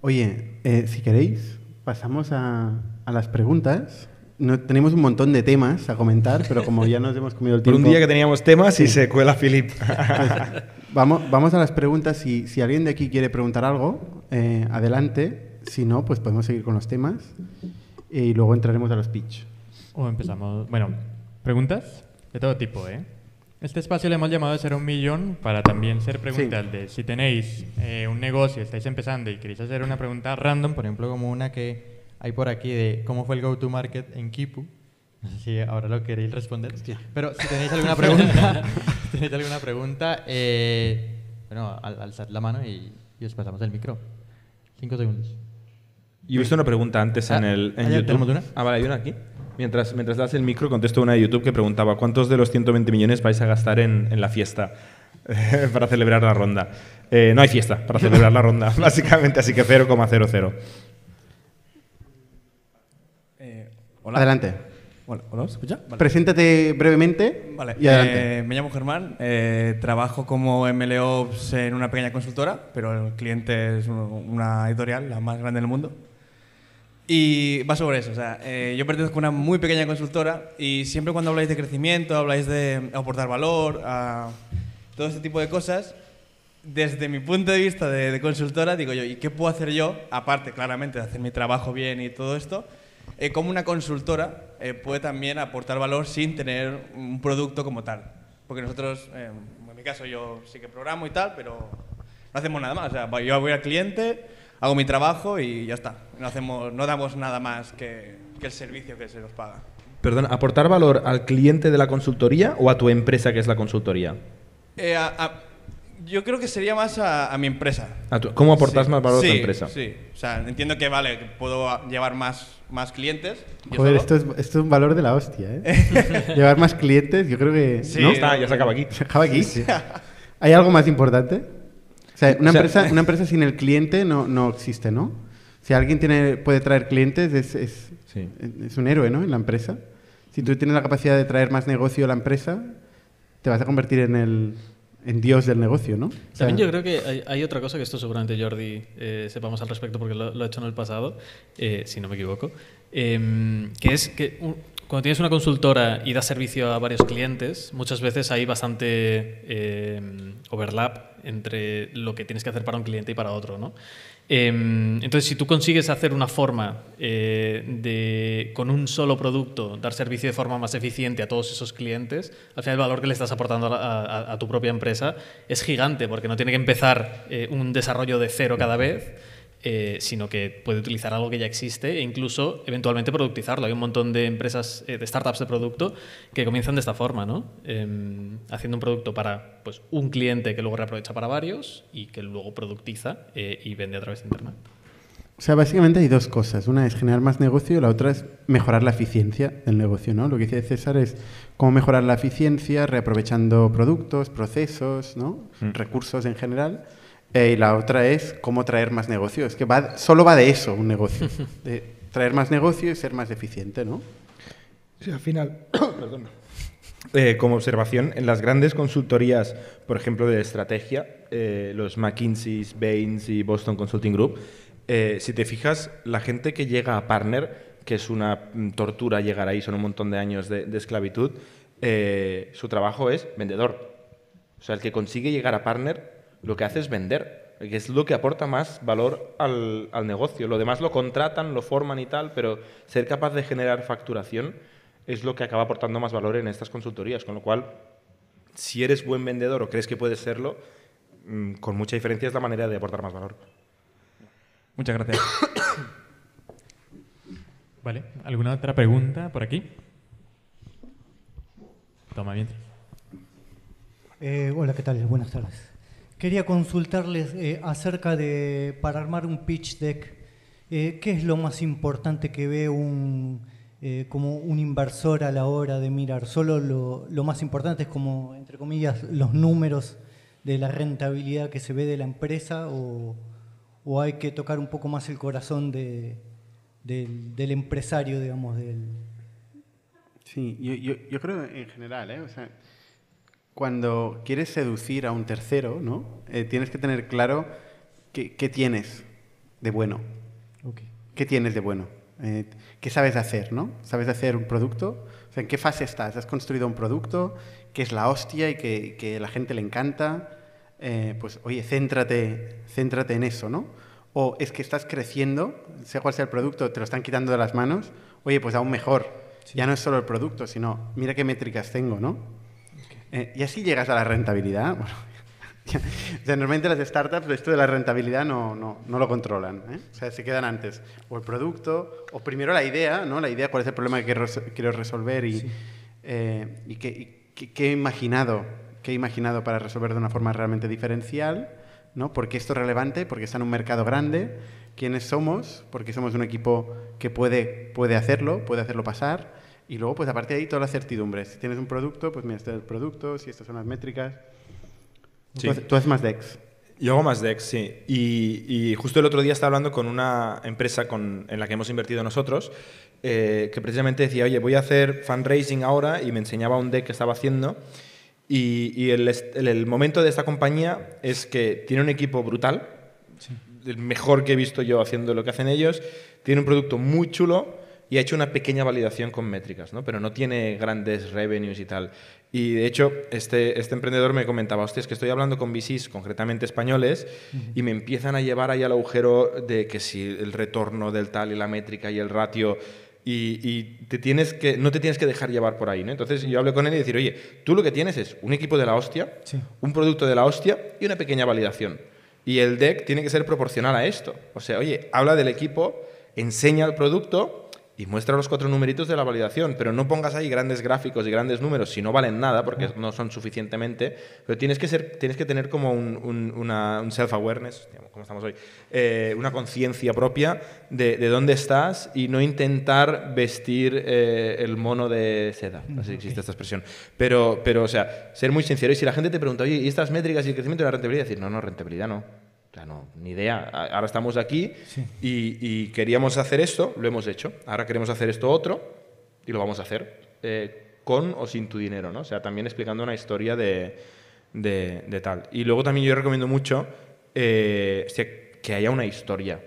Oye, eh, si queréis, pasamos a, a las preguntas. No, tenemos un montón de temas a comentar, pero como ya nos hemos comido el Por tiempo... un día que teníamos temas y se cuela Philip. Vamos, vamos a las preguntas. Si, si alguien de aquí quiere preguntar algo, eh, adelante. Si no, pues podemos seguir con los temas y luego entraremos a los pitch. O empezamos. Bueno, preguntas de todo tipo, ¿eh? Este espacio le hemos llamado de ser un millón para también ser preguntas de si tenéis eh, un negocio, estáis empezando y queréis hacer una pregunta random, por ejemplo, como una que hay por aquí de cómo fue el go-to-market en Kipu. No sé si ahora lo queréis responder. Pero si tenéis alguna pregunta, si tenéis alguna pregunta, eh, bueno, al, alzad la mano y, y os pasamos el micro. Cinco segundos. Yo he visto una pregunta antes en, Ah, el, en ¿ah, ya YouTube. tenemos una? Ah, vale, hay una aquí. Mientras, mientras das el micro, contesto una de YouTube que preguntaba ¿cuántos de los 120 millones vais a gastar en, en la fiesta para celebrar la ronda? Eh, no hay fiesta para celebrar la ronda, básicamente, así que 0,00. Eh, hola. Adelante. Hola, hola, ¿se escucha? Vale. Preséntate brevemente Vale, y adelante. eh, me llamo Germán, eh, trabajo como MLOps en una pequeña consultora, pero el cliente es un- una editorial, la más grande del mundo. Y va sobre eso, o sea, eh, yo pertenezco a una muy pequeña consultora y siempre cuando habláis de crecimiento, habláis de aportar valor, a todo este tipo de cosas, desde mi punto de vista de, de consultora, digo yo, ¿y qué puedo hacer yo, aparte claramente de hacer mi trabajo bien y todo esto, eh, como una consultora eh, puede también aportar valor sin tener un producto como tal? Porque nosotros, eh, en mi caso yo sí que programo y tal, pero no hacemos nada más. O sea, yo voy al cliente, hago mi trabajo y ya está. No, hacemos, no damos nada más que, que el servicio que se nos paga. Perdón, ¿aportar valor al cliente de la consultoría o a tu empresa que es la consultoría? Eh, a- a- yo creo que sería más a, a mi empresa. A tu- ¿Cómo aportas Sí, más valor a sí, tu empresa? Sí, o sea, entiendo que vale, que puedo a- llevar más, más clientes. Joder, esto es, esto es un valor de la hostia, ¿eh? Llevar más clientes, yo creo que... Sí, ¿no? Ya está, ya se acaba aquí. Se acaba aquí. ¿Hay algo más importante? O sea, una, O sea- empresa, una empresa sin el cliente no, no existe, ¿no? Si alguien tiene, puede traer clientes, es, es, Sí. es un héroe, ¿no? En la empresa. Si tú tienes la capacidad de traer más negocio a la empresa, te vas a convertir en el en dios del negocio, ¿no? O sea, También yo creo que hay, hay otra cosa que esto seguramente Jordi eh, sepamos al respecto porque lo, lo ha hecho en el pasado, eh, si no me equivoco, em, que es que un- cuando tienes una consultora y das servicio a varios clientes, muchas veces hay bastante em, overlap entre lo que tienes que hacer para un cliente y para otro, ¿no? Em, entonces, si tú consigues hacer una forma eh, de, con un solo producto, dar servicio de forma más eficiente a todos esos clientes, al final el valor que le estás aportando a, a- a tu propia empresa es gigante, porque no tiene que empezar eh, un desarrollo de cero cada vez, eh, sino que puede utilizar algo que ya existe e incluso eventualmente productizarlo. Hay un montón de empresas, eh, de startups de producto que comienzan de esta forma, ¿no? Em, haciendo un producto para pues, un cliente que luego reaprovecha para varios y que luego productiza eh, y vende a través de Internet. O sea, básicamente hay dos cosas. Una es generar más negocio y la otra es mejorar la eficiencia del negocio, ¿no? Lo que dice César es cómo mejorar la eficiencia reaprovechando productos, procesos, ¿no? Recursos en general. Eh, y la otra es cómo traer más negocio. Es que va, solo va de eso un negocio. De traer más negocio y ser más eficiente, ¿no? Sí, al final, perdón. Eh, como observación, en las grandes consultorías, por ejemplo, de estrategia, eh, los McKinsey, Baines y Boston Consulting Group, eh, si te fijas, la gente que llega a partner, que es una mm, tortura llegar ahí, son un montón de años de, de esclavitud, eh, su trabajo es vendedor. O sea, el que consigue llegar a partner, lo que hace es vender, que es lo que aporta más valor al, al negocio. Lo demás lo contratan, lo forman y tal, pero ser capaz de generar facturación es lo que acaba aportando más valor en estas consultorías. Con lo cual, si eres buen vendedor o crees que puedes serlo, mm, con mucha diferencia es la manera de aportar más valor. Muchas gracias. Vale, ¿alguna otra pregunta por aquí? Toma bien. Eh, hola, ¿qué tal? Buenas tardes. Quería consultarles eh, acerca de, para armar un pitch deck, eh, ¿qué es lo más importante que ve un, eh, como un inversor a la hora de mirar? ¿Solo lo, más importante es como, entre comillas, los números de la rentabilidad que se ve de la empresa o, o hay que tocar un poco más el corazón de, del, del empresario, digamos, del... Sí, yo, yo, yo creo en general, ¿eh? O sea, cuando quieres seducir a un tercero, ¿no? Eh, tienes que tener claro qué, qué tienes de bueno. Ok. ¿Qué tienes de bueno? Eh, ¿Qué sabes hacer, no? ¿Sabes hacer un producto? O sea, ¿en qué fase estás? ¿Has construido un producto que es la hostia y que, que a la gente le encanta? Eh, pues, oye, céntrate, céntrate en eso, ¿no? O es que estás creciendo, sea cual sea el producto, te lo están quitando de las manos, oye, pues aún mejor. Ya no es solo el producto, sino mira qué métricas tengo, ¿no? Eh, y así llegas a la rentabilidad. Bueno, o sea, normalmente las startups esto de la rentabilidad no, no, no lo controlan. ¿eh? O sea, se quedan antes. O el producto, o primero la idea, ¿no? La idea, cuál es el problema que quiero, res- quiero resolver y, eh, y qué, he imaginado, qué he imaginado para resolver de una forma realmente diferencial, ¿no? Porque esto es relevante, porque está en un mercado grande, quiénes somos, porque somos un equipo que puede, puede hacerlo, puede hacerlo pasar. Y luego, pues a partir de ahí, todas las certidumbres. Si tienes un producto, pues mira, este es el producto, si estas son las métricas. Sí. Tú, haces- tú haces más DEX. Yo hago más DEX, sí. Y, y justo el otro día estaba hablando con una empresa con- en la que hemos invertido nosotros, eh, que precisamente decía, oye, voy a hacer fundraising ahora, y me enseñaba un deck que estaba haciendo. Y, y el, est- el- el momento de esta compañía es que tiene un equipo brutal, el mejor que he visto yo haciendo lo que hacen ellos, tiene un producto muy chulo y ha hecho una pequeña validación con métricas, ¿no? pero no tiene grandes revenues y tal. Y de hecho, este, este emprendedor me comentaba, hostia, es que estoy hablando con VCs, concretamente españoles, y me empiezan a llevar ahí al agujero de que si el retorno del tal y la métrica y el ratio, y, y te tienes que, no te tienes que dejar llevar por ahí. ¿no? Entonces yo hablé con él y decir, oye, tú lo que tienes es un equipo de la hostia, Sí. un producto de la hostia y una pequeña validación. Y el deck tiene que ser proporcional a esto. O sea, oye, habla del equipo, enseña el producto y muestra los cuatro numeritos de la validación, pero no pongas ahí grandes gráficos y grandes números si no valen nada, porque no son suficientemente, pero tienes que, ser, tienes que tener como un, un- self-awareness, como estamos hoy, eh, una conciencia propia de, de dónde estás y no intentar vestir eh, el mono de seda, no sé si existe esta expresión, pero, pero, o sea, ser muy sincero y si la gente te pregunta, oye, ¿y estas métricas y el crecimiento de la rentabilidad? Decir, no, no, rentabilidad no. O sea, no, ni idea. Ahora estamos aquí y, y queríamos hacer esto, lo hemos hecho. Ahora queremos hacer esto otro y lo vamos a hacer. eh, con o sin tu dinero, ¿no? O sea, también explicando una historia de, de- de tal. Y luego también yo recomiendo mucho eh, que haya una historia.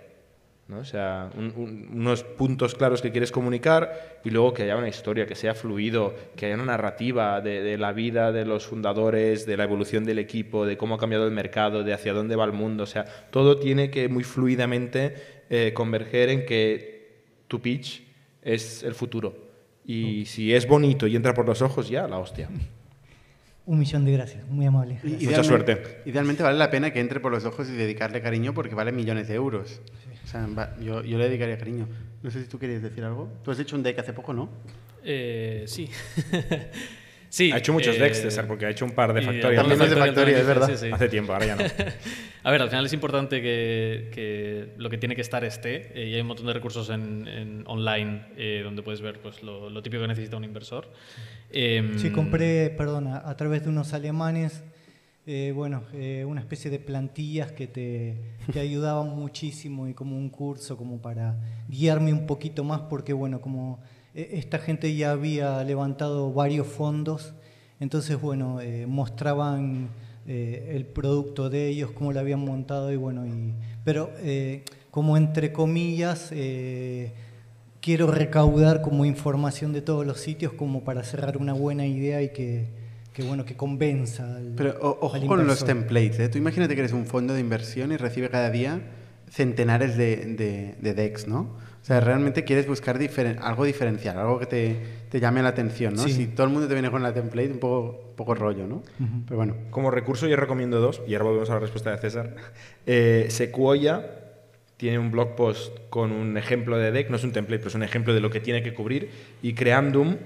¿No? O sea, un- un- unos puntos claros que quieres comunicar y luego que haya una historia, que sea fluido, que haya una narrativa de, de la vida de los fundadores, de la evolución del equipo, de cómo ha cambiado el mercado, de hacia dónde va el mundo. O sea, todo tiene que muy fluidamente eh, converger en que tu pitch es el futuro. Y si es bonito y entra por los ojos, ya, la hostia. Un millón de gracias, muy amable. Y- Mucha suerte. Idealmente vale la pena que entre por los ojos y dedicarle cariño porque vale millones de euros. O sea, va- yo, yo le dedicaría cariño. No sé si tú querías decir algo. Tú has hecho un deck hace poco, ¿no? Eh, sí. sí. ha hecho muchos eh, decks, César, porque ha hecho un par de y factorias. También es de Factorial, es verdad. sí, sí. Hace tiempo, ahora ya no. A ver, al final es importante que, que lo que tiene que estar esté eh, y hay un montón de recursos en, en online eh, donde puedes ver pues, lo, lo típico que necesita un inversor. Em, Sí, compré, perdona, a través de unos alemanes, eh, bueno, eh, una especie de plantillas que te, ayudaban muchísimo y como un curso como para guiarme un poquito más porque, bueno, como eh, esta gente ya había levantado varios fondos, entonces, bueno, mostraban el producto de ellos, cómo lo habían montado y, bueno, pero como entre comillas... quiero recaudar como información de todos los sitios como para cerrar una buena idea y que, que, bueno que convenza al, Pero o- ojo al con los templates. ¿eh? Tú imagínate que eres un fondo de inversión y recibe cada día centenares de, de, de decks, ¿no? O sea, realmente quieres buscar diferen- algo diferencial, algo que te, te llame la atención, ¿no? Sí. Si todo el mundo te viene con la template, un poco, poco rollo, ¿no? Pero bueno. Como recurso yo recomiendo dos, y ahora volvemos a la respuesta de César. Eh, Sequoia tiene un blog post con un ejemplo de deck, no es un template, pero es un ejemplo de lo que tiene que cubrir. Y Creandum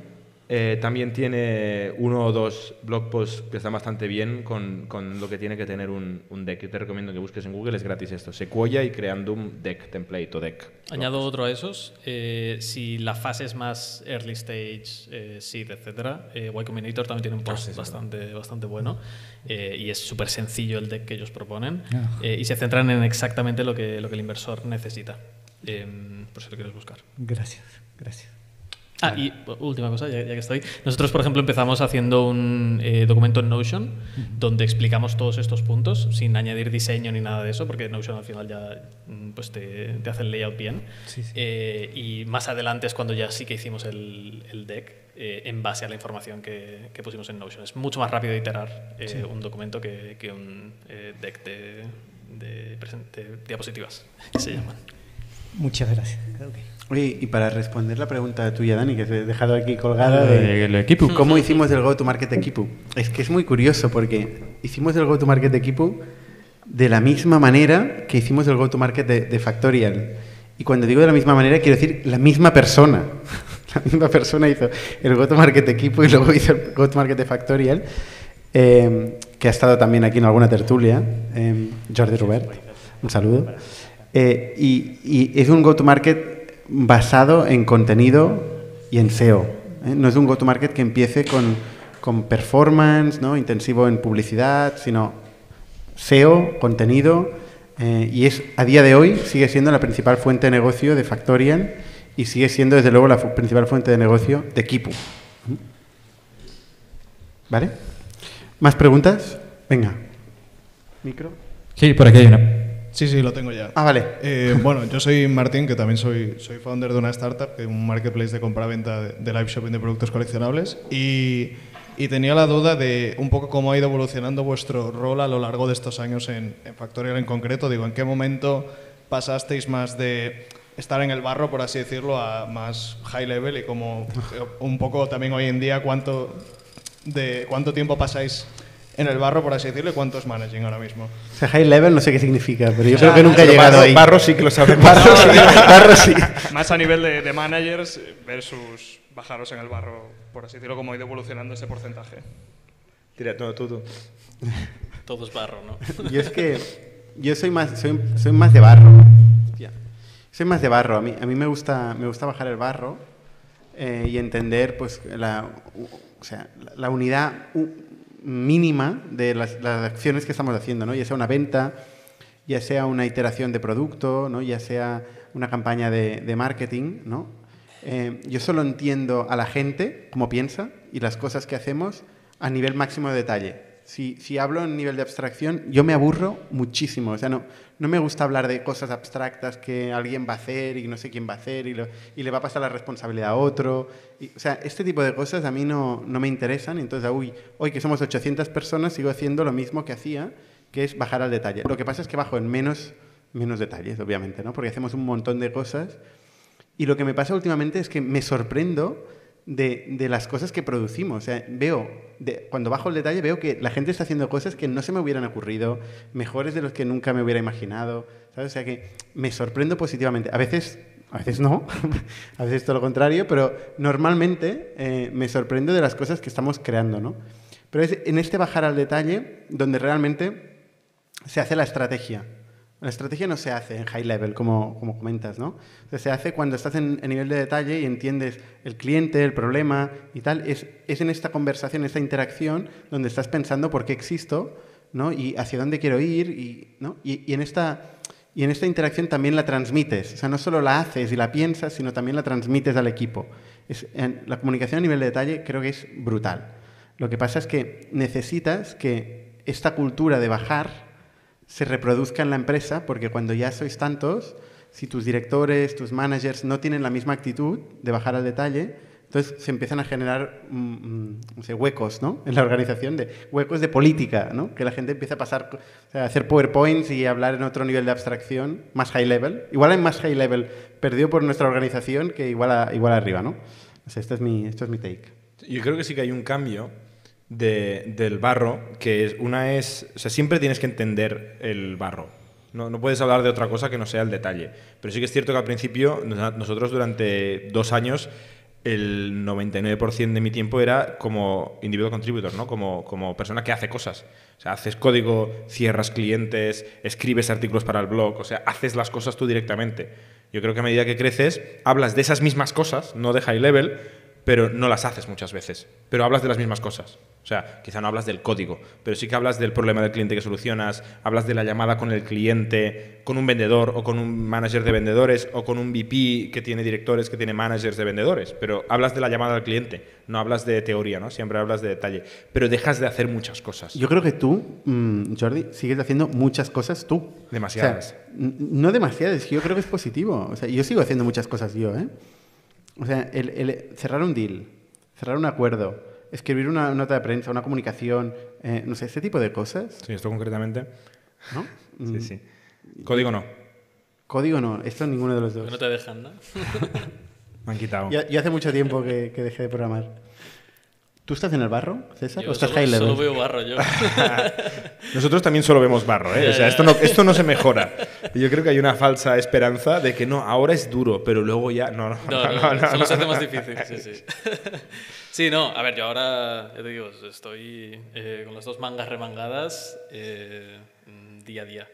eh, también tiene uno o dos blog posts que están bastante bien con, con lo que tiene que tener un, un deck. Yo te recomiendo que busques en Google, es gratis esto. Sequoia y Creandum Deck, template o deck. Añado otro a esos. eh, si la fase es más early stage, eh, seed, etc., eh, Y Combinator también tiene un post bastante, bastante bueno eh, y es súper sencillo el deck que ellos proponen Ah. eh, y se centran en exactamente lo que, lo que el inversor necesita, eh, por si lo quieres buscar. gracias gracias Ah, y última cosa, ya, ya, que estoy. Nosotros, por ejemplo, empezamos haciendo un eh, documento en Notion donde explicamos todos estos puntos sin añadir diseño ni nada de eso, porque Notion al final ya mm, pues te, te hace el layout bien. Sí, sí. Eh, y más adelante es cuando ya sí que hicimos el, el deck eh, en base a la información que, que, pusimos en Notion. Es mucho más rápido iterar eh, sí. un documento que, que un deck de, de, de, diapositivas, que se llaman. Muchas gracias. Okay. Oye, y para responder la pregunta tuya, Dani, que te he dejado aquí colgada de, el equipo. ¿Cómo hicimos el go-to-market equipo? Es que es muy curioso porque hicimos el go-to-market equipo de la misma manera que hicimos el go-to-market de, de, Factorial. Y cuando digo de la misma manera, quiero decir la misma persona. La misma persona hizo el go-to-market equipo y luego hizo el go-to-market de Factorial, eh, que ha estado también aquí en alguna tertulia, eh, Jordi Robert. Un saludo. Eh, y, y es un go-to-market basado en contenido y en SEO. ¿eh? No es un go-to-market que empiece con, con performance, ¿no? intensivo en publicidad, sino SEO, contenido, eh, y es a día de hoy sigue siendo la principal fuente de negocio de Factorial y sigue siendo desde luego la principal fuente de negocio de Kipu. ¿Vale? ¿Más preguntas? Venga. ¿Micro? Sí, por aquí hay una. Sí, sí, lo tengo ya. Ah, vale. Eh, bueno, yo soy Martín, que también soy, soy founder de una startup, que es un marketplace de compra-venta de, de live shopping de productos coleccionables. Y, y, tenía la duda de un poco cómo ha ido evolucionando vuestro rol a lo largo de estos años en, en Factorial en concreto. Digo, ¿en qué momento pasasteis más de estar en el barro, por así decirlo, a más high level y como un poco también hoy en día cuánto, de, cuánto tiempo pasáis en el barro, por así decirlo, y cuánto es managing ahora mismo. O sea, high level no sé qué significa, pero yo creo que nunca he llegado barro, ahí. Barro sí que lo sabemos. barro, sí, barro sí. Más a nivel de, de, managers versus bajaros en el barro, por así decirlo, cómo ha ido evolucionando ese porcentaje. Tira, no, tú, tú. Todo es barro, ¿no? Yo es que yo soy más, soy, soy más de barro. Soy más de barro. A mí, a mí me, gusta, me gusta bajar el barro eh, y entender pues, la, o sea, la unidad mínima de las, acciones que estamos haciendo, ¿no? ya sea una venta, ya sea una iteración de producto, ¿no? ya sea una campaña de, de marketing. ¿no? Eh, yo solo entiendo a la gente cómo piensa y las cosas que hacemos a nivel máximo de detalle. Si, hablo en nivel de abstracción, yo me aburro muchísimo. O sea, no, me gusta hablar de cosas abstractas que alguien va a hacer y no sé quién va a hacer y, le va a pasar la responsabilidad a otro. O sea, este tipo de cosas a mí no, me interesan. Entonces, hoy que somos 800 personas, sigo haciendo lo mismo que hacía, que es bajar al detalle. Lo que pasa es que bajo en menos, menos detalles, obviamente, ¿no? porque hacemos un montón de cosas. Y lo que me pasa últimamente es que me sorprendo de, las cosas que producimos. O sea, veo, cuando bajo el detalle, veo que la gente está haciendo cosas que no se me hubieran ocurrido, mejores de los que nunca me hubiera imaginado. ¿sabes? O sea, que me sorprendo positivamente. A veces, a veces no, a veces todo lo contrario, pero normalmente eh, me sorprendo de las cosas que estamos creando. ¿no? Pero es en este bajar al detalle donde realmente se hace la estrategia. La estrategia no se hace en high level, como, como comentas, ¿no? O sea, se hace cuando estás en, en, nivel de detalle y entiendes el cliente, el problema y tal. Es, es en esta conversación, en esta interacción, donde estás pensando por qué existo, ¿no? Y hacia dónde quiero ir, y, ¿no? Y, y, en esta, y en esta interacción también la transmites. O sea, no solo la haces y la piensas, sino también la transmites al equipo. Es, en, la comunicación a nivel de detalle creo que es brutal. Lo que pasa es que necesitas que esta cultura de bajar se reproduzca en la empresa, porque cuando ya sois tantos, si tus directores, tus managers no tienen la misma actitud de bajar al detalle, entonces se empiezan a generar no sé, huecos ¿no? en la organización, de, huecos de política, ¿no? que la gente empieza a pasar o sea, a hacer PowerPoints y hablar en otro nivel de abstracción, más high level. Igual en más high level perdió por nuestra organización que igual, a, igual arriba. ¿no? O este es mi, esto es mi take. Yo creo que sí que hay un cambio de, del barro, que es, una es, o sea, siempre tienes que entender el barro. No, no, puedes hablar de otra cosa que no sea el detalle. Pero sí que es cierto que al principio, nosotros durante dos años, el 99% de mi tiempo era como individual contributor, ¿no? como, como persona que hace cosas. O sea, haces código, cierras clientes, escribes artículos para el blog, o sea, haces las cosas tú directamente. Yo creo que a medida que creces, hablas de esas mismas cosas, no de high level, pero no las haces muchas veces. Pero hablas de las mismas cosas. O sea, quizá no hablas del código, pero sí que hablas del problema del cliente que solucionas, hablas de la llamada con el cliente, con un vendedor o con un manager de vendedores o con un VP que tiene directores que tiene managers de vendedores, pero hablas de la llamada al cliente, no hablas de teoría, ¿no? Siempre hablas de detalle, pero dejas de hacer muchas cosas. Yo creo que tú, mm, Jordi, sigues haciendo muchas cosas tú. Demasiadas. O sea, no demasiadas, yo creo que es positivo. O sea, yo sigo haciendo muchas cosas yo, ¿eh? O sea, el, el cerrar un deal, cerrar un acuerdo, escribir una nota de prensa, una comunicación, eh, no sé, este tipo de cosas, Sí, esto concretamente. ¿no? Mm, Sí, sí. Código no. Código no, esto ninguno de los dos. Que no te dejan, ¿no? Me han quitado. Yo, yo hace mucho tiempo que, que dejé de programar. ¿Tú estás en el barro, César? Yo ¿O estás solo, high level? solo veo barro yo. Nosotros también solo vemos barro, ¿eh? O sea, esto no, esto no se mejora. Y Yo creo que hay una falsa esperanza de que no, ahora es duro, pero luego ya. No, no, No, no, no, no, solo no. se hace más difícil. Sí, sí. Sí, no, a ver, yo ahora, ya te digo, estoy eh, con las dos mangas remangadas eh, día a día.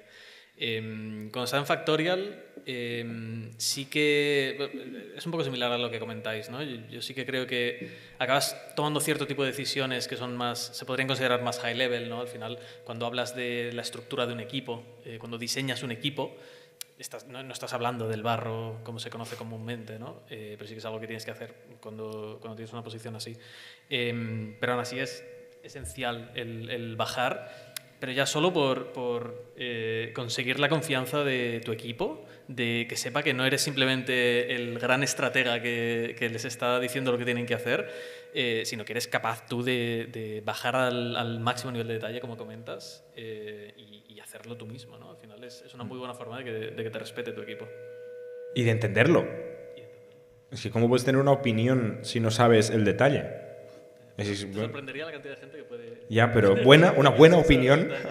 Cuando estaba en Factorial, em, sí que. Es un poco similar a lo que comentáis, ¿no? Yo, yo sí que creo que acabas tomando cierto tipo de decisiones que son más. se podrían considerar más high level, ¿no? Al final, cuando hablas de la estructura de un equipo, eh, cuando diseñas un equipo, estás- no, no estás hablando del barro como se conoce comúnmente, ¿no? Eh, pero sí que es algo que tienes que hacer cuando, cuando tienes una posición así. Em, pero aún así es esencial el, el bajar, pero ya solo por, por eh, conseguir la confianza de tu equipo, de que sepa que no eres simplemente el gran estratega que, que les está diciendo lo que tienen que hacer, eh, sino que eres capaz tú de, de bajar al, al máximo nivel de detalle, como comentas, eh, y, y hacerlo tú mismo. ¿no? Al final es, es una muy buena forma de que, de que te respete tu equipo. Y de entenderlo. Es que, ¿cómo puedes tener una opinión si no sabes el detalle? Es- es- Te sorprendería la cantidad de gente que puede... ya, pero buena, una buena opinión.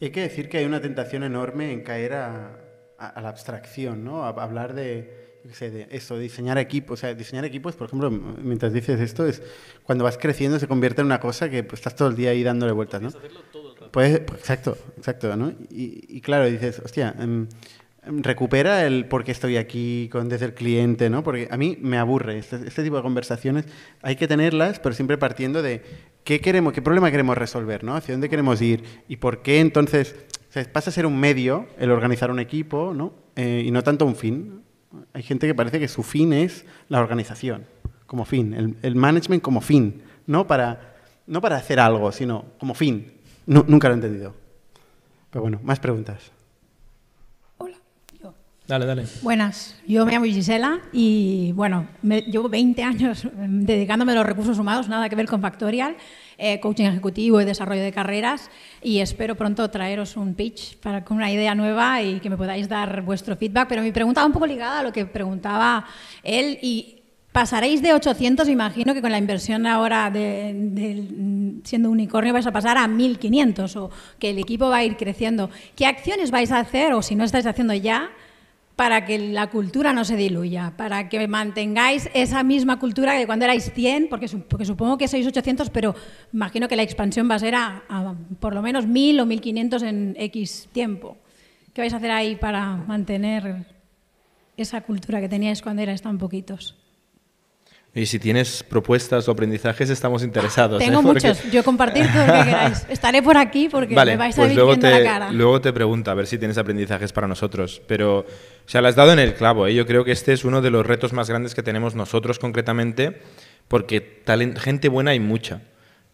Y hay que decir que hay una tentación enorme en caer a, a- a la abstracción, ¿no? A, a hablar de, de eso, diseñar equipos. O sea, diseñar equipos, por ejemplo, mientras dices esto, es cuando vas creciendo se convierte en una cosa que pues, estás todo el día ahí dándole vueltas, ¿no? Hacerlo todo el rato. Pues, pues, exacto, exacto, ¿no? Y, y claro, dices, hostia, em, recupera el por qué estoy aquí con, desde el cliente, ¿no? Porque a mí me aburre. Este, este tipo de conversaciones hay que tenerlas, pero siempre partiendo de qué queremos, qué problema queremos resolver, ¿no? Hacia dónde queremos ir y por qué entonces pasa a ser un medio el organizar un equipo, ¿no? Eh, y no tanto un fin. Hay gente que parece que su fin es la organización, como fin, el, management como fin, no para, no para hacer algo, sino como fin. Nu- nunca lo he entendido. Pero bueno, más preguntas. Dale, dale. Buenas, yo me llamo Gisela y bueno, me- llevo 20 años dedicándome a los recursos humanos, nada que ver con Factorial, eh, coaching ejecutivo y desarrollo de carreras y espero pronto traeros un pitch para, con una idea nueva y que me podáis dar vuestro feedback. Pero mi pregunta va un poco ligada a lo que preguntaba él y pasaréis de 800, imagino que con la inversión ahora de, de- siendo unicornio vais a pasar a 1500 o que el equipo va a ir creciendo. ¿Qué acciones vais a hacer o si no estáis haciendo ya? Para que la cultura no se diluya, para que mantengáis esa misma cultura que cuando erais 100, porque, su- porque supongo que sois 800, pero imagino que la expansión va a ser a, a por lo menos 1000 o 1500 en X tiempo. ¿Qué vais a hacer ahí para mantener esa cultura que teníais cuando erais tan poquitos? Y si tienes propuestas o aprendizajes, estamos interesados. Tengo ¿eh? Porque- muchos, yo compartir todo lo que queráis. Estaré por aquí porque Vale, me vais a pues ir luego viendo te, la cara. luego te pregunto a ver si tienes aprendizajes para nosotros. Pero, o sea, la has dado en el clavo. ¿eh? Yo creo que este es uno de los retos más grandes que tenemos nosotros concretamente, porque talen- gente buena hay mucha.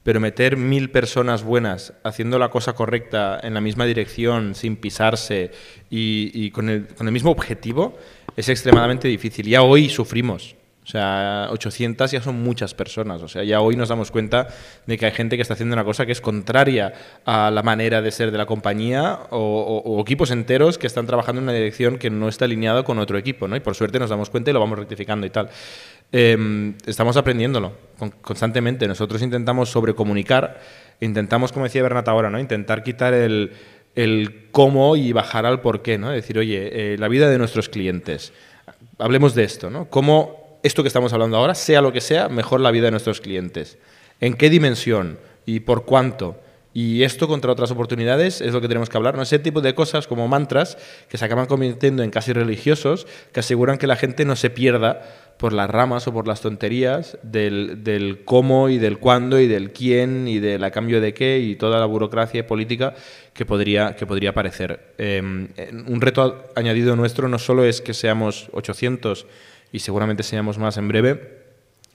Pero meter mil personas buenas haciendo la cosa correcta en la misma dirección, sin pisarse y, y con, el, con el mismo objetivo, es extremadamente difícil. Ya hoy sufrimos. O sea, 800 ya son muchas personas. O sea, ya hoy nos damos cuenta de que hay gente que está haciendo una cosa que es contraria a la manera de ser de la compañía o, equipos enteros que están trabajando en una dirección que no está alineada con otro equipo, ¿no? Y por suerte nos damos cuenta y lo vamos rectificando y tal. Eh, estamos aprendiéndolo con- constantemente. Nosotros intentamos sobrecomunicar, intentamos, como decía Bernat ahora, ¿no? Intentar quitar el, el cómo y bajar al por qué, ¿no? Decir, oye, eh, la vida de nuestros clientes. Hablemos de esto, ¿no? ¿Cómo esto que estamos hablando ahora, sea lo que sea, mejor la vida de nuestros clientes? ¿En qué dimensión? ¿Y por cuánto? Y esto contra otras oportunidades es lo que tenemos que hablar, ¿no? Ese tipo de cosas como mantras que se acaban convirtiendo en casi religiosos, que aseguran que la gente no se pierda por las ramas o por las tonterías del, del cómo y del cuándo y del quién y del a cambio de qué y toda la burocracia política que podría, que podría aparecer. Eh, un reto añadido nuestro no solo es que seamos 800 y seguramente seamos más en breve,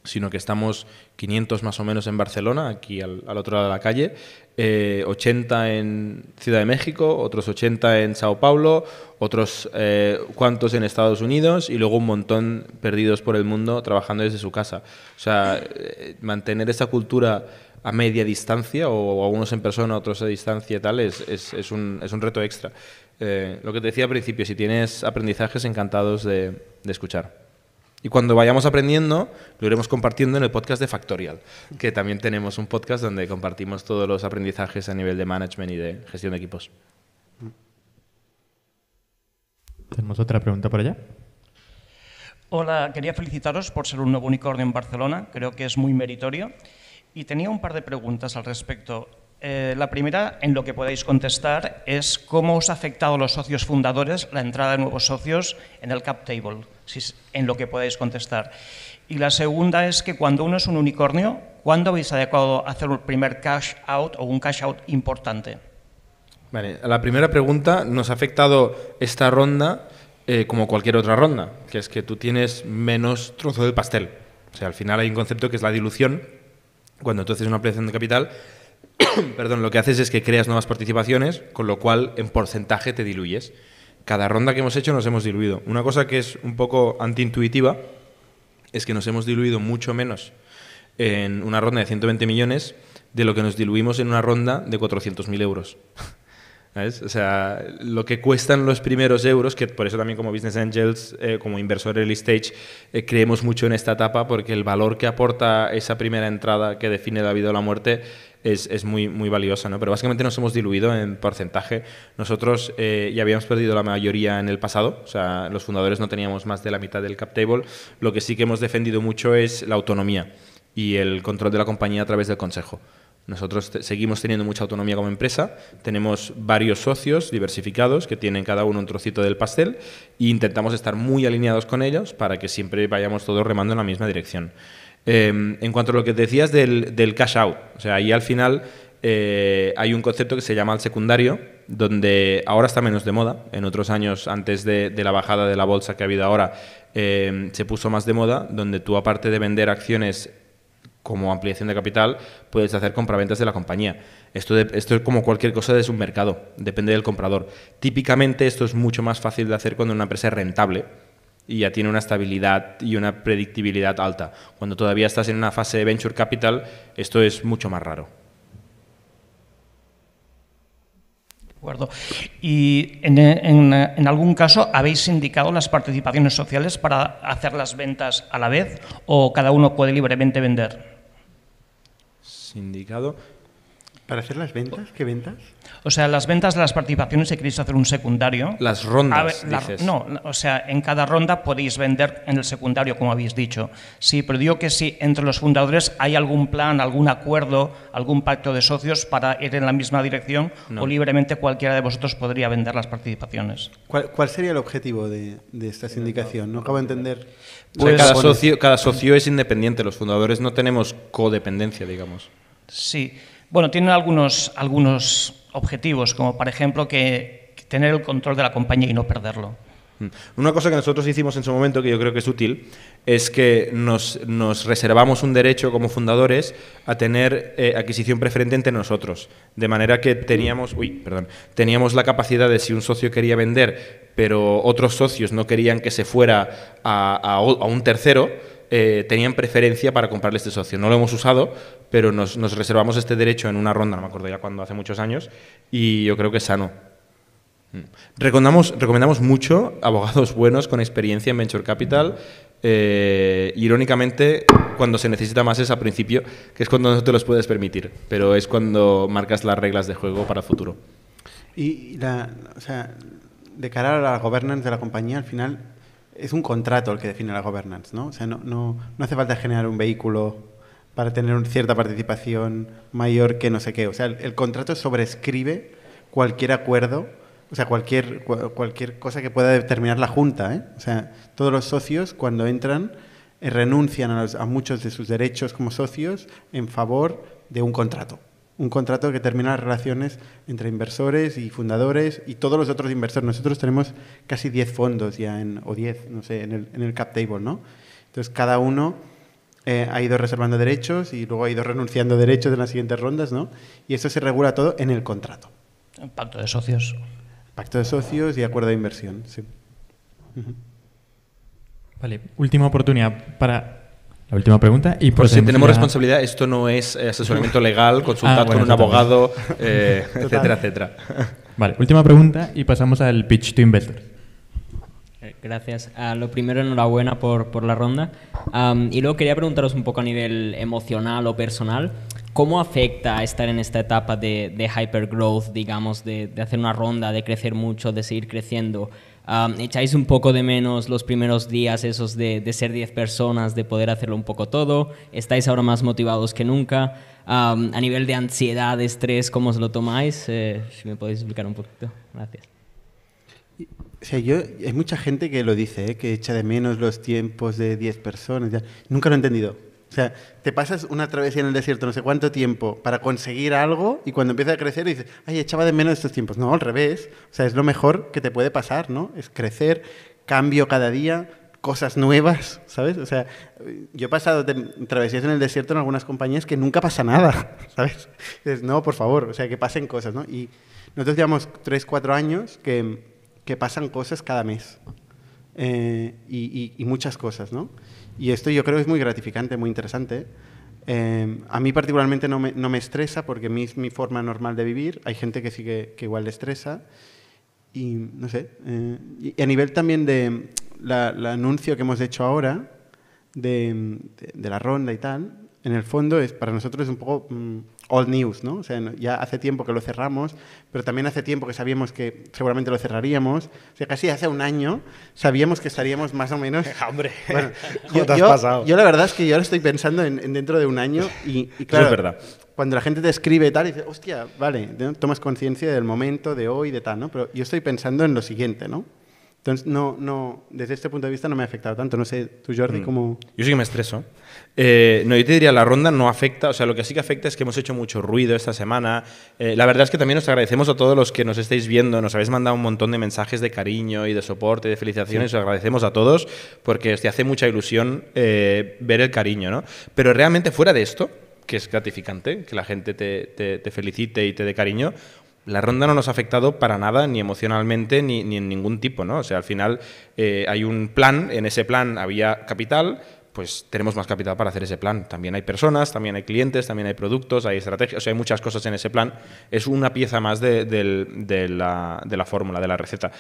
sino que estamos 500 más o menos en Barcelona, aquí al, al otro lado de la calle, eh, 80 en Ciudad de México, otros 80 en Sao Paulo, otros eh, cuantos en Estados Unidos y luego un montón perdidos por el mundo trabajando desde su casa. O sea, eh, mantener esa cultura a media distancia o algunos en persona, otros a distancia y tal, es, es, es, un, es un, reto extra. Eh, lo que te decía al principio, si tienes aprendizajes, encantados de, de escuchar. Y cuando vayamos aprendiendo, lo iremos compartiendo en el podcast de Factorial, que también tenemos un podcast donde compartimos todos los aprendizajes a nivel de management y de gestión de equipos. Tenemos otra pregunta por allá. Hola, quería felicitaros por ser un nuevo unicornio en Barcelona, creo que es muy meritorio. Y tenía un par de preguntas al respecto. Eh, la primera, en lo que podáis contestar, es cómo os ha afectado a los socios fundadores la entrada de nuevos socios en el cap table, en lo que podáis contestar. Y la segunda es que cuando uno es un unicornio, ¿cuándo habéis adecuado hacer un primer cash out o un cash out importante? Vale, la primera pregunta nos ha afectado esta ronda eh, como cualquier otra ronda, que es que tú tienes menos trozo del pastel. O sea, al final hay un concepto que es la dilución. Cuando tú haces una ampliación de capital, perdón, lo que haces es que creas nuevas participaciones, con lo cual en porcentaje te diluyes. Cada ronda que hemos hecho nos hemos diluido. Una cosa que es un poco antiintuitiva es que nos hemos diluido mucho menos en una ronda de 120 millones de lo que nos diluimos en una ronda de 400.000 euros. O sea, lo que cuestan los primeros euros, que por eso también como Business Angels, eh, como inversor early stage, eh, creemos mucho en esta etapa porque el valor que aporta esa primera entrada que define la vida o la muerte es, es muy, muy valiosa. ¿no? Pero básicamente nos hemos diluido en porcentaje. Nosotros eh, ya habíamos perdido la mayoría en el pasado, o sea, los fundadores no teníamos más de la mitad del cap table. Lo que sí que hemos defendido mucho es la autonomía y el control de la compañía a través del consejo. Nosotros seguimos teniendo mucha autonomía como empresa, tenemos varios socios diversificados que tienen cada uno un trocito del pastel e intentamos estar muy alineados con ellos para que siempre vayamos todos remando en la misma dirección. Eh, en cuanto a lo que decías del, cash out, o sea, ahí al final eh, hay un concepto que se llama el secundario, donde ahora está menos de moda, en otros años antes de, la bajada de la bolsa que ha habido ahora, eh, se puso más de moda, donde tú aparte de vender acciones como ampliación de capital, puedes hacer compraventas de la compañía. Esto, de, esto es como cualquier cosa de un mercado, depende del comprador. Típicamente esto es mucho más fácil de hacer cuando una empresa es rentable y ya tiene una estabilidad y una predictibilidad alta. Cuando todavía estás en una fase de venture capital, esto es mucho más raro. De acuerdo. ¿Y en, en, en, algún caso habéis indicado las participaciones sociales para hacer las ventas a la vez o cada uno puede libremente vender? Indicado. ¿Para hacer las ventas? ¿Qué ventas? O sea, las ventas de las participaciones, si queréis hacer un secundario. Las rondas. Ver, la, dices. no, o sea, en cada ronda podéis vender en el secundario, como habéis dicho. Sí, pero digo que si entre los fundadores hay algún plan, algún acuerdo, algún pacto de socios para ir en la misma dirección, no. o libremente cualquiera de vosotros podría vender las participaciones. ¿Cuál, cuál sería el objetivo de, de, esta sindicación? No acabo de entender. Pues, cada, socio, cada socio es independiente, los fundadores no tenemos codependencia, digamos. Sí. Bueno, tienen algunos, algunos objetivos, como por ejemplo que, tener el control de la compañía y no perderlo. Una cosa que nosotros hicimos en su momento, que yo creo que es útil, es que nos, reservamos un derecho como fundadores a tener eh, adquisición preferente entre nosotros. De manera que teníamos, uy, perdón, teníamos la capacidad de si un socio quería vender, pero otros socios no querían que se fuera a un tercero, eh, tenían preferencia para comprarle este socio. No lo hemos usado, pero nos, reservamos este derecho en una ronda, no me acuerdo ya cuando, hace muchos años, y yo creo que es sano. Recomendamos, recomendamos mucho abogados buenos con experiencia en Venture Capital. Eh, irónicamente, cuando se necesita más es al principio, que es cuando no te los puedes permitir, pero es cuando marcas las reglas de juego para el futuro. Y la, de cara a la governance de la compañía, al final es un contrato el que define la governance, ¿no? O sea, no, no, no hace falta generar un vehículo para tener una cierta participación mayor que no sé qué. O sea, el, contrato sobrescribe cualquier acuerdo, o sea, cualquier, cua- cualquier cosa que pueda determinar la Junta. ¿eh? O sea, todos los socios cuando entran eh, renuncian a, los- a muchos de sus derechos como socios en favor de un contrato. Un contrato que termina las relaciones entre inversores y fundadores y todos los otros inversores. Nosotros tenemos casi 10 fondos ya, en, o 10, no sé, en el, en el cap table, ¿no? Entonces, cada uno eh, ha ido reservando derechos y luego ha ido renunciando derechos en las siguientes rondas, ¿no? Y eso se regula todo en el contrato. Pacto de socios. Pacto de socios y acuerdo de inversión, sí. Vale, última oportunidad para la última pregunta y Por si tenemos responsabilidad, esto no es eh, asesoramiento legal, consultad Ah, bueno, con un total. abogado, eh, etcétera, etcétera. Vale, última pregunta y pasamos al pitch to investors. Eh, Gracias. Ah, lo primero, enhorabuena por, por la ronda. Am, y luego quería preguntaros un poco a nivel emocional o personal, ¿cómo afecta estar en esta etapa de, de hypergrowth, digamos, de, de hacer una ronda, de crecer mucho, de seguir creciendo? Am, ¿Echáis un poco de menos los primeros días esos de, de ser 10 personas, de poder hacerlo un poco todo? ¿Estáis ahora más motivados que nunca? Am, a nivel de ansiedad, de estrés, ¿cómo os lo tomáis? Eh, si me podéis explicar un poquito. Gracias. O sea, yo, hay mucha gente que lo dice, ¿eh? que echa de menos los tiempos de 10 personas. ya. Nunca lo he entendido. O sea, te pasas una travesía en el desierto no sé cuánto tiempo para conseguir algo y cuando empieza a crecer dices, ay, echaba de menos estos tiempos. No, al revés. O sea, es lo mejor que te puede pasar, ¿no? Es crecer, cambio cada día, cosas nuevas, ¿sabes? O sea, yo he pasado travesías en el desierto en algunas compañías que nunca pasa nada, ¿sabes? Dices, no, por favor, o sea, que pasen cosas, ¿no? Y nosotros llevamos 3, 4 años que, que pasan cosas cada mes. Eh, y, y- y muchas cosas, ¿no? Y esto yo creo que es muy gratificante, muy interesante. Eh, a mí particularmente no me, no me estresa porque mi, es mi forma normal de vivir. Hay gente que sí que, que igual le estresa. Y no sé. eh, y a nivel también de la, el anuncio que hemos hecho ahora, de, de- de la ronda y tal, en el fondo es para nosotros es un poco mm, old news, ¿no? O sea, ya hace tiempo que lo cerramos, pero también hace tiempo que sabíamos que seguramente lo cerraríamos. O sea, casi hace un año sabíamos que estaríamos más o menos... Hombre, Bueno, ¿cómo yo, te has yo- pasado? yo la verdad es que yo ahora estoy pensando en, en dentro de un año y, y claro, es verdad. cuando la gente te escribe y tal, y dices, hostia, vale, ¿no? tomas conciencia del momento, de hoy, de tal, ¿no? Pero yo estoy pensando en lo siguiente, ¿no? Entonces, no, no, desde este punto de vista no me ha afectado tanto. No sé, tú, Jordi, Mm. cómo... Yo sí que me estreso. Eh, no, yo te diría, la ronda no afecta, o sea, lo que sí que afecta es que hemos hecho mucho ruido esta semana. Eh, la verdad es que también nos agradecemos a todos los que nos estáis viendo, nos habéis mandado un montón de mensajes de cariño y de soporte, de felicitaciones, Sí. os agradecemos a todos porque te hace mucha ilusión eh, ver el cariño, ¿no? Pero realmente fuera de esto, que es gratificante, que la gente te, te- te felicite y te dé cariño, la ronda no nos ha afectado para nada, ni emocionalmente, ni, en ningún tipo, ¿no? O sea, al final eh, hay un plan, en ese plan había capital, pues tenemos más capital para hacer ese plan. También hay personas, también hay clientes, también hay productos, hay estrategias, o sea, hay muchas cosas en ese plan. Es una pieza más de, la, de la fórmula, de la receta.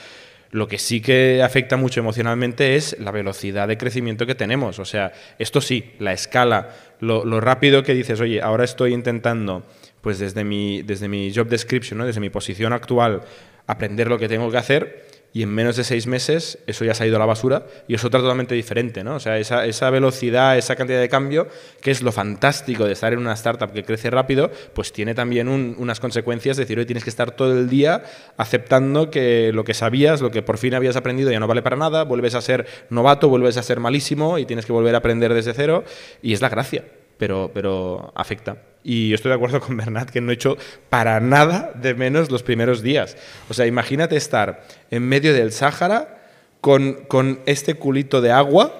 Lo que sí que afecta mucho emocionalmente es la velocidad de crecimiento que tenemos. O sea, esto sí, la escala, lo rápido que dices, oye, ahora estoy intentando, pues desde mi, desde mi job description, desde mi posición actual, aprender lo que tengo que hacer y en menos de seis meses eso ya se ha ido a la basura y es otra totalmente diferente, ¿no? O sea, esa, esa velocidad, esa cantidad de cambio, que es lo fantástico de estar en una startup que crece rápido, pues tiene también un- unas consecuencias, es decir, hoy tienes que estar todo el día aceptando que lo que sabías, lo que por fin habías aprendido ya no vale para nada, vuelves a ser novato, vuelves a ser malísimo y tienes que volver a aprender desde cero y es la gracia, pero, pero afecta. Y estoy de acuerdo con Bernat que no he hecho para nada de menos los primeros días. O sea, imagínate estar en medio del Sáhara con, con este culito de agua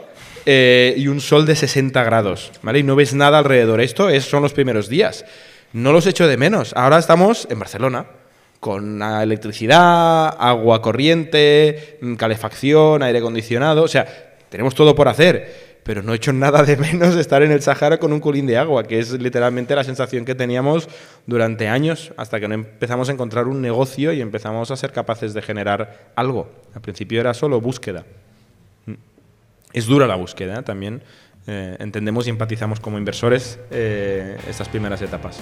eh, y un sol de 60 grados, ¿vale? Y no ves nada alrededor. Esto es, son los primeros días. No los echo de menos. Ahora estamos en Barcelona con electricidad, agua corriente, mm, calefacción, aire acondicionado. O sea, tenemos todo por hacer pero no he hecho nada de menos estar en el Sahara con un culín de agua, que es literalmente la sensación que teníamos durante años, hasta que empezamos a encontrar un negocio y empezamos a ser capaces de generar algo. Al principio era solo búsqueda. Mm. Es dura la búsqueda también. eh, entendemos y empatizamos como inversores eh, estas primeras etapas.